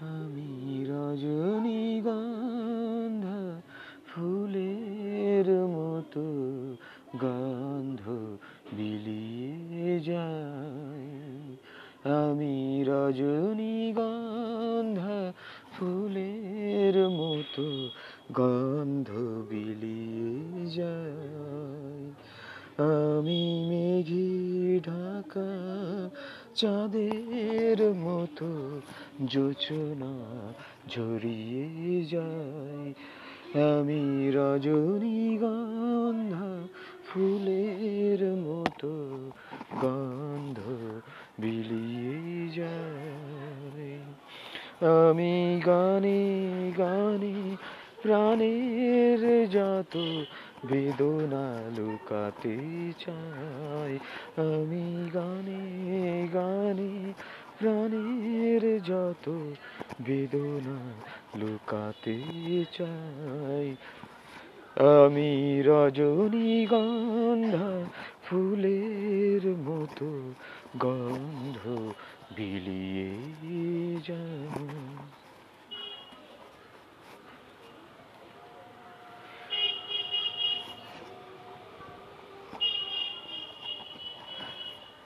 আমি রজনীগন্ধা ফুলের মতো গন্ধ বিলিয়ে যায়। আমি রজনীগন্ধা ফুলের মতো গন্ধ চাঁদের মতো যোচনা ঝরিয়ে যাই আমি রজনীগন্ধা ফুলের মতো গন্ধ বিলিয়ে যাই আমি গানে গানে প্রাণের যত বেদনা লুকাতে চাই। আমি গানে প্রাণের যত বেদনা লুকাতে চাই আমি রজনীগন্ধা ফুলের মতো গন্ধ বিলিয়ে যাই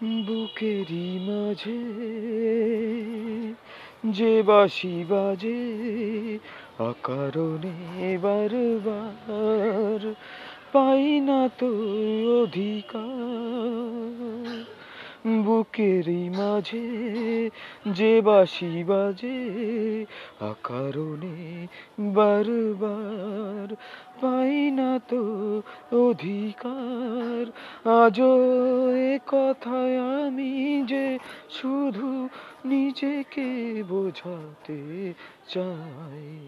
বুকেরই মাঝে যে বাসি বাজে অকারণে বারবার পাই না তো অধিকার। বুকেরই মাঝে যে বাসি বাজে অকারণে বারবার পাই না তো অধিকার। আজও এ কথায় আমি যে শুধু নিজেকে বোঝাতে চাই।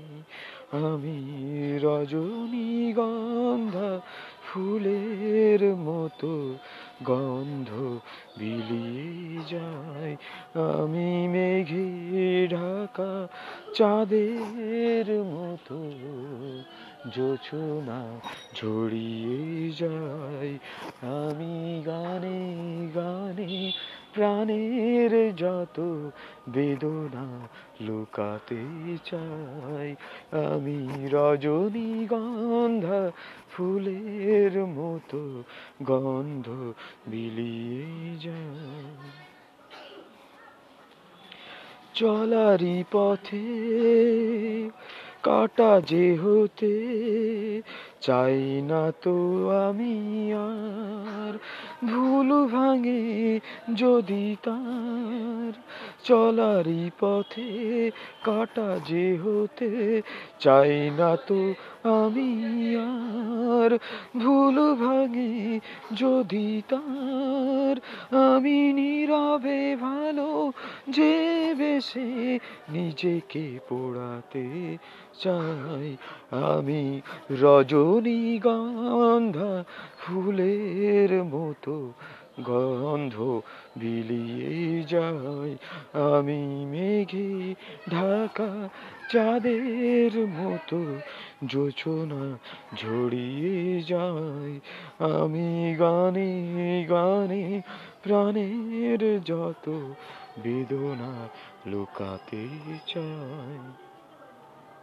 আমি রজনীগন্ধা ফুলের মতো গন্ধ বিলিয়ে যায় আমি মেঘে ঢাকা চাঁদের মতো জোছনা ঝরিয়ে যায়। আমি গানে গানে, প্রাণের যত বেদনা লুকাতে চাই। আমি রজনীগন্ধা ফুলের মতো গন্ধ বিলিয়ে যায় চলারি পথে কাটা যে হতে চাই না তো আমি আর। ভুল ভাঙে যদি তার চলারি পথে কাটা যে হতে চাই না তো আমি আর ভুল ভাঙে, যদি তার আমি নীরবে ভালো যে বেশি নিজেকে পোড়াতে চাই। আমি রজনীগন্ধা ফুলের মতো গন্ধ বিলিয়ে যায়। আমি মেঘে ঢাকা চাঁদের মতো যোচনা ঝরিয়ে যায়। আমি গানে গানে প্রাণের যত বেদনা লুকাতে চাই।